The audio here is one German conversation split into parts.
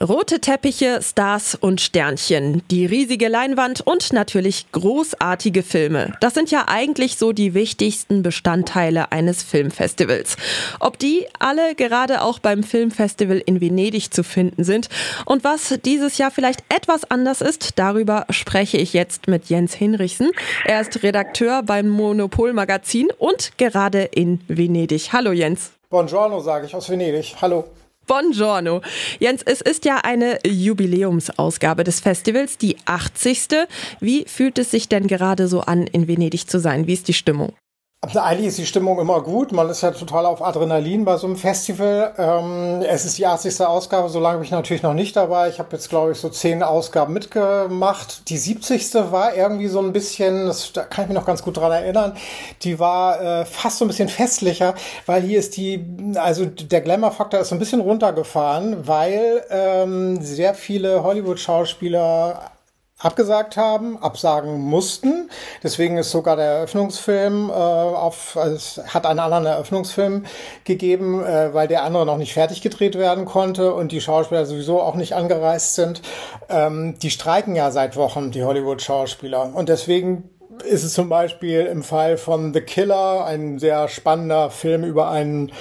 Rote Teppiche, Stars und Sternchen, die riesige Leinwand und natürlich großartige Filme. Das sind ja eigentlich so die wichtigsten Bestandteile eines Filmfestivals. Ob die alle gerade auch beim Filmfestival in Venedig zu finden sind und was dieses Jahr vielleicht etwas anders ist, darüber spreche ich jetzt mit Jens Hinrichsen. Er ist Redakteur beim Monopol Magazin und gerade in Venedig. Hallo Jens. Buongiorno sage ich aus Venedig. Hallo. Buongiorno. Jens, es ist ja eine Jubiläumsausgabe des Festivals, die 80. Wie fühlt es sich denn gerade so an, in Venedig zu sein? Wie ist die Stimmung? Eigentlich ist die Stimmung immer gut. Man ist ja total auf Adrenalin bei so einem Festival. Ähm, es ist die 80. Ausgabe, so lange bin ich natürlich noch nicht dabei. Ich habe jetzt, glaube ich, so zehn Ausgaben mitgemacht. Die 70. war irgendwie so ein bisschen, das, da kann ich mich noch ganz gut dran erinnern, die war äh, fast so ein bisschen festlicher, weil hier ist die, also der Glamour-Faktor ist so ein bisschen runtergefahren, weil ähm, sehr viele Hollywood-Schauspieler abgesagt haben, absagen mussten. Deswegen ist sogar der Eröffnungsfilm äh, auf, also es hat einen anderen Eröffnungsfilm gegeben, äh, weil der andere noch nicht fertig gedreht werden konnte und die Schauspieler sowieso auch nicht angereist sind. Ähm, die streiken ja seit Wochen, die Hollywood-Schauspieler. Und deswegen ist es zum Beispiel im Fall von The Killer ein sehr spannender Film über einen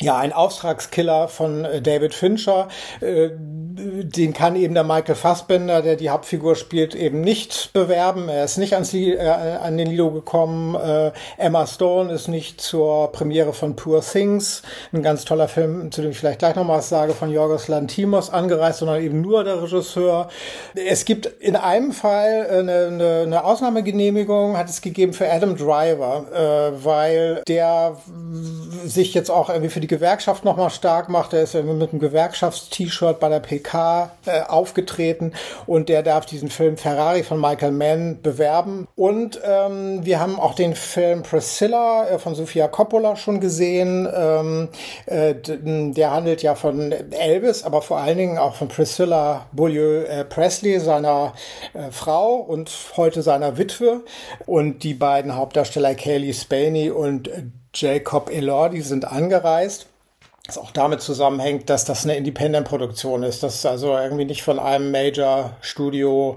ja, ein Auftragskiller von äh, David Fincher. Äh, den kann eben der Michael Fassbender, der die Hauptfigur spielt, eben nicht bewerben. Er ist nicht ans Lied, äh, an den Lido gekommen. Äh, Emma Stone ist nicht zur Premiere von Poor Things, ein ganz toller Film, zu dem ich vielleicht gleich noch was sage, von Jorgos Lantimos angereist, sondern eben nur der Regisseur. Es gibt in einem Fall eine, eine, eine Ausnahmegenehmigung, hat es gegeben für Adam Driver, äh, weil der sich jetzt auch irgendwie für die Gewerkschaft noch mal stark macht. Er ist irgendwie mit einem Gewerkschafts-T-Shirt bei der PK PK äh, aufgetreten und der darf diesen Film Ferrari von Michael Mann bewerben. Und ähm, wir haben auch den Film Priscilla äh, von Sofia Coppola schon gesehen. Ähm, äh, der handelt ja von Elvis, aber vor allen Dingen auch von Priscilla Beaulieu äh, Presley, seiner äh, Frau und heute seiner Witwe. Und die beiden Hauptdarsteller Kaylee Spaney und Jacob Elordi sind angereist. Was auch damit zusammenhängt, dass das eine Independent-Produktion ist, das also irgendwie nicht von einem Major-Studio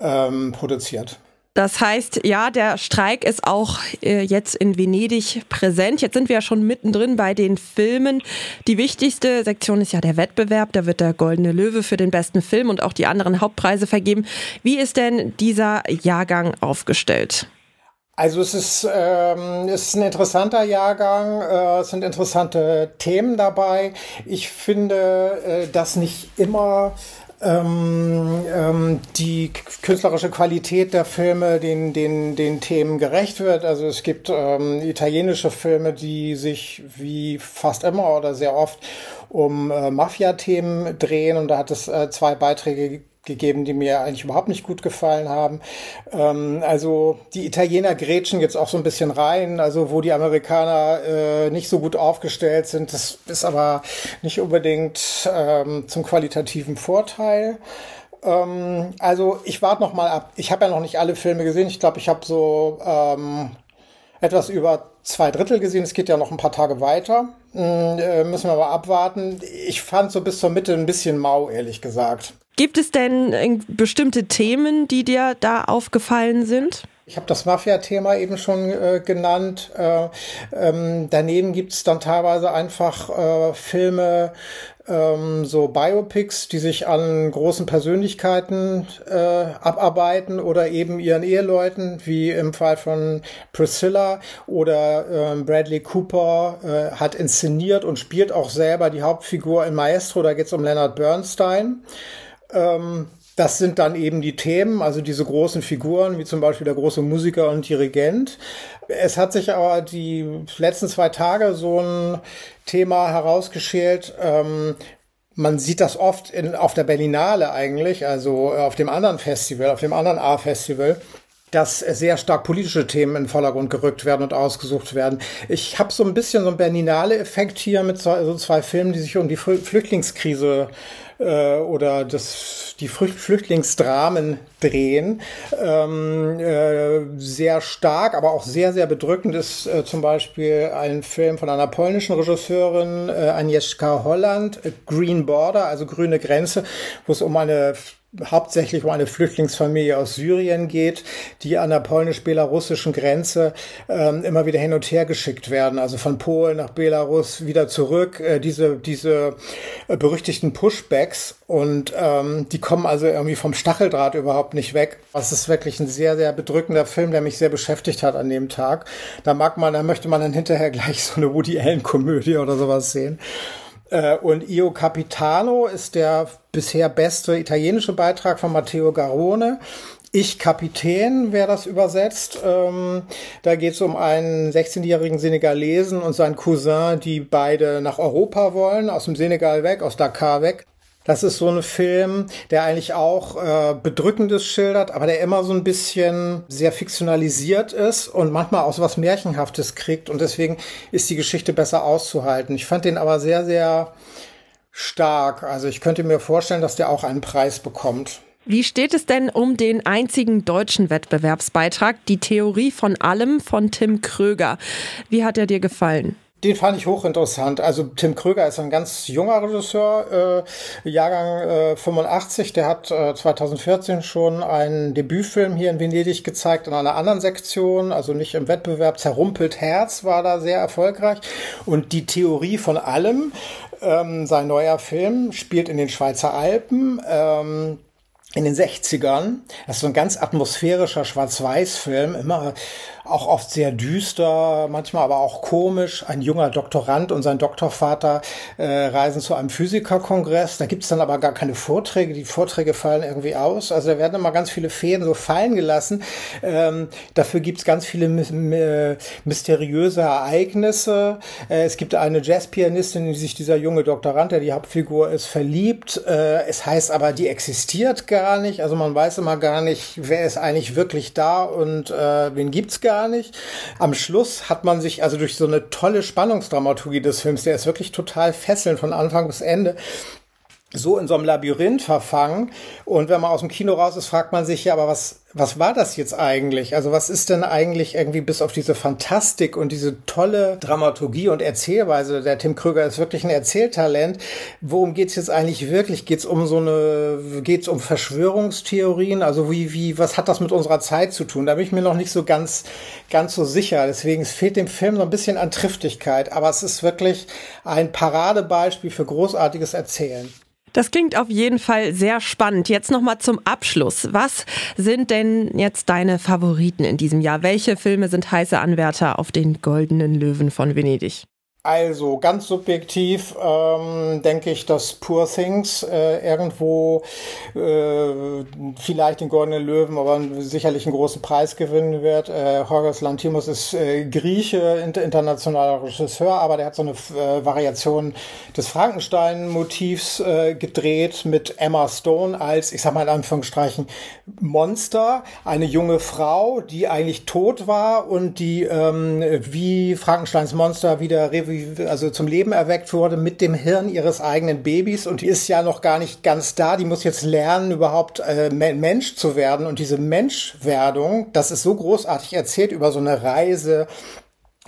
ähm, produziert. Das heißt, ja, der Streik ist auch äh, jetzt in Venedig präsent. Jetzt sind wir ja schon mittendrin bei den Filmen. Die wichtigste Sektion ist ja der Wettbewerb. Da wird der Goldene Löwe für den besten Film und auch die anderen Hauptpreise vergeben. Wie ist denn dieser Jahrgang aufgestellt? Also es ist, ähm, es ist ein interessanter Jahrgang, äh, es sind interessante Themen dabei. Ich finde, äh, dass nicht immer ähm, ähm, die künstlerische Qualität der Filme den, den, den Themen gerecht wird. Also es gibt ähm, italienische Filme, die sich wie fast immer oder sehr oft um äh, Mafia-Themen drehen und da hat es äh, zwei Beiträge gegeben, die mir eigentlich überhaupt nicht gut gefallen haben. Ähm, also die Italiener grätschen jetzt auch so ein bisschen rein, also wo die Amerikaner äh, nicht so gut aufgestellt sind. Das ist aber nicht unbedingt ähm, zum qualitativen Vorteil. Ähm, also ich warte noch mal ab. Ich habe ja noch nicht alle Filme gesehen. Ich glaube, ich habe so ähm, etwas über zwei Drittel gesehen. Es geht ja noch ein paar Tage weiter. Hm, äh, müssen wir mal abwarten. Ich fand so bis zur Mitte ein bisschen mau, ehrlich gesagt. Gibt es denn bestimmte Themen, die dir da aufgefallen sind? Ich habe das Mafia-Thema eben schon äh, genannt. Äh, ähm, daneben gibt es dann teilweise einfach äh, Filme, ähm, so Biopics, die sich an großen Persönlichkeiten äh, abarbeiten oder eben ihren Eheleuten, wie im Fall von Priscilla oder ähm, Bradley Cooper äh, hat inszeniert und spielt auch selber die Hauptfigur in Maestro. Da geht es um Leonard Bernstein. Ähm, das sind dann eben die Themen, also diese großen Figuren, wie zum Beispiel der große Musiker und Dirigent. Es hat sich aber die letzten zwei Tage so ein Thema herausgeschält. Ähm, man sieht das oft in, auf der Berlinale eigentlich, also auf dem anderen Festival, auf dem anderen A-Festival dass sehr stark politische Themen in den Vordergrund gerückt werden und ausgesucht werden. Ich habe so ein bisschen so einen Berninale-Effekt hier mit so, so zwei Filmen, die sich um die Flüchtlingskrise äh, oder das, die Flüchtlingsdramen drehen. Ähm, äh, sehr stark, aber auch sehr, sehr bedrückend ist äh, zum Beispiel ein Film von einer polnischen Regisseurin, äh, Agnieszka Holland, Green Border, also grüne Grenze, wo es um eine hauptsächlich um eine Flüchtlingsfamilie aus Syrien geht, die an der polnisch-belarussischen Grenze ähm, immer wieder hin und her geschickt werden, also von Polen nach Belarus wieder zurück. Äh, diese diese äh, berüchtigten Pushbacks und ähm, die kommen also irgendwie vom Stacheldraht überhaupt nicht weg. Das ist wirklich ein sehr sehr bedrückender Film, der mich sehr beschäftigt hat an dem Tag. Da mag man, da möchte man dann hinterher gleich so eine Woody Allen Komödie oder sowas sehen. Äh, und Io Capitano ist der bisher beste italienische Beitrag von Matteo Garone. Ich Kapitän, wer das übersetzt. Ähm, da geht es um einen 16-jährigen Senegalesen und seinen Cousin, die beide nach Europa wollen, aus dem Senegal weg, aus Dakar weg. Das ist so ein Film, der eigentlich auch äh, Bedrückendes schildert, aber der immer so ein bisschen sehr fiktionalisiert ist und manchmal auch so was Märchenhaftes kriegt. Und deswegen ist die Geschichte besser auszuhalten. Ich fand den aber sehr, sehr stark. Also ich könnte mir vorstellen, dass der auch einen Preis bekommt. Wie steht es denn um den einzigen deutschen Wettbewerbsbeitrag, die Theorie von allem von Tim Kröger? Wie hat er dir gefallen? Den fand ich hochinteressant. Also Tim Kröger ist ein ganz junger Regisseur, äh, Jahrgang äh, 85. Der hat äh, 2014 schon einen Debütfilm hier in Venedig gezeigt in einer anderen Sektion, also nicht im Wettbewerb. Zerrumpelt Herz war da sehr erfolgreich. Und die Theorie von allem, ähm, sein neuer Film, spielt in den Schweizer Alpen. Ähm, in den 60ern. Das ist so ein ganz atmosphärischer Schwarz-Weiß-Film, immer auch oft sehr düster, manchmal aber auch komisch. Ein junger Doktorand und sein Doktorvater äh, reisen zu einem Physikerkongress. Da gibt's dann aber gar keine Vorträge. Die Vorträge fallen irgendwie aus. Also da werden immer ganz viele Fäden so fallen gelassen. Ähm, dafür gibt's ganz viele mysteriöse Ereignisse. Äh, es gibt eine Jazzpianistin, in die sich dieser junge Doktorand, der die Hauptfigur ist, verliebt. Äh, es heißt aber, die existiert gar nicht. Also man weiß immer gar nicht, wer ist eigentlich wirklich da und äh, wen gibt's gar gar nicht. Am Schluss hat man sich also durch so eine tolle Spannungsdramaturgie des Films, der ist wirklich total fesselnd von Anfang bis Ende, so in so einem Labyrinth verfangen. Und wenn man aus dem Kino raus ist, fragt man sich ja, aber was, was war das jetzt eigentlich? Also was ist denn eigentlich irgendwie bis auf diese Fantastik und diese tolle Dramaturgie und Erzählweise? Der Tim Krüger ist wirklich ein Erzähltalent. Worum geht's jetzt eigentlich wirklich? Geht's um so eine, geht's um Verschwörungstheorien? Also wie, wie, was hat das mit unserer Zeit zu tun? Da bin ich mir noch nicht so ganz, ganz so sicher. Deswegen es fehlt dem Film so ein bisschen an Triftigkeit. Aber es ist wirklich ein Paradebeispiel für großartiges Erzählen. Das klingt auf jeden Fall sehr spannend. Jetzt nochmal zum Abschluss. Was sind denn jetzt deine Favoriten in diesem Jahr? Welche Filme sind heiße Anwärter auf den Goldenen Löwen von Venedig? Also ganz subjektiv ähm, denke ich, dass Poor Things äh, irgendwo äh, vielleicht den Goldenen Löwen, aber sicherlich einen großen Preis gewinnen wird. Äh, Horgos Lantimos ist äh, Grieche, inter internationaler Regisseur, aber der hat so eine äh, Variation des Frankenstein-Motivs äh, gedreht mit Emma Stone als, ich sag mal in Anführungsstrichen, Monster, eine junge Frau, die eigentlich tot war und die ähm, wie Frankensteins Monster wieder also zum Leben erweckt wurde mit dem Hirn ihres eigenen Babys und die ist ja noch gar nicht ganz da. Die muss jetzt lernen, überhaupt äh, Mensch zu werden und diese Menschwerdung, das ist so großartig erzählt über so eine Reise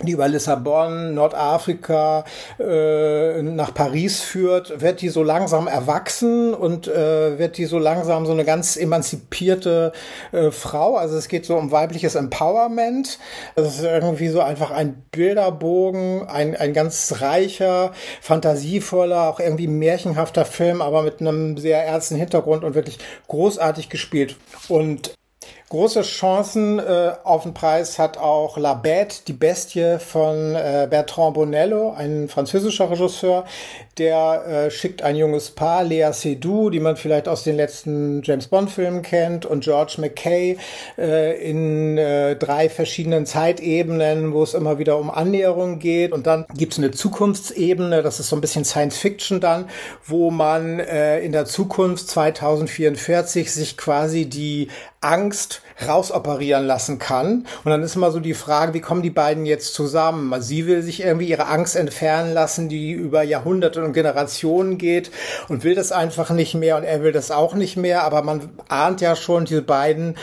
die über Lissabon, Nordafrika äh, nach Paris führt, wird die so langsam erwachsen und äh, wird die so langsam so eine ganz emanzipierte äh, Frau. Also es geht so um weibliches Empowerment. Das ist irgendwie so einfach ein Bilderbogen, ein, ein ganz reicher, fantasievoller, auch irgendwie märchenhafter Film, aber mit einem sehr ernsten Hintergrund und wirklich großartig gespielt. Und Große Chancen äh, auf den Preis hat auch La Bête, die Bestie von äh, Bertrand Bonello, ein französischer Regisseur. Der äh, schickt ein junges Paar, Lea Seydoux, die man vielleicht aus den letzten James Bond-Filmen kennt, und George McKay äh, in äh, drei verschiedenen Zeitebenen, wo es immer wieder um Annäherung geht. Und dann gibt's eine Zukunftsebene, das ist so ein bisschen Science Fiction dann, wo man äh, in der Zukunft 2044 sich quasi die Angst rausoperieren lassen kann. Und dann ist immer so die Frage, wie kommen die beiden jetzt zusammen? Also sie will sich irgendwie ihre Angst entfernen lassen, die über Jahrhunderte und Generationen geht und will das einfach nicht mehr und er will das auch nicht mehr. Aber man ahnt ja schon, diese beiden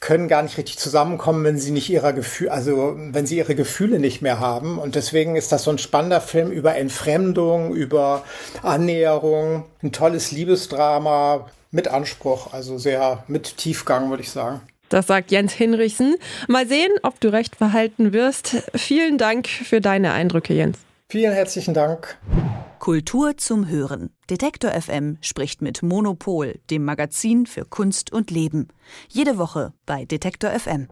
können gar nicht richtig zusammenkommen, wenn sie nicht ihrer Gefühl, also wenn sie ihre Gefühle nicht mehr haben. Und deswegen ist das so ein spannender Film über Entfremdung, über Annäherung, ein tolles Liebesdrama mit Anspruch, also sehr mit Tiefgang, würde ich sagen. Das sagt Jens Hinrichsen. Mal sehen, ob du recht verhalten wirst. Vielen Dank für deine Eindrücke, Jens. Vielen herzlichen Dank. Kultur zum Hören. Detektor FM spricht mit Monopol, dem Magazin für Kunst und Leben. Jede Woche bei Detektor FM.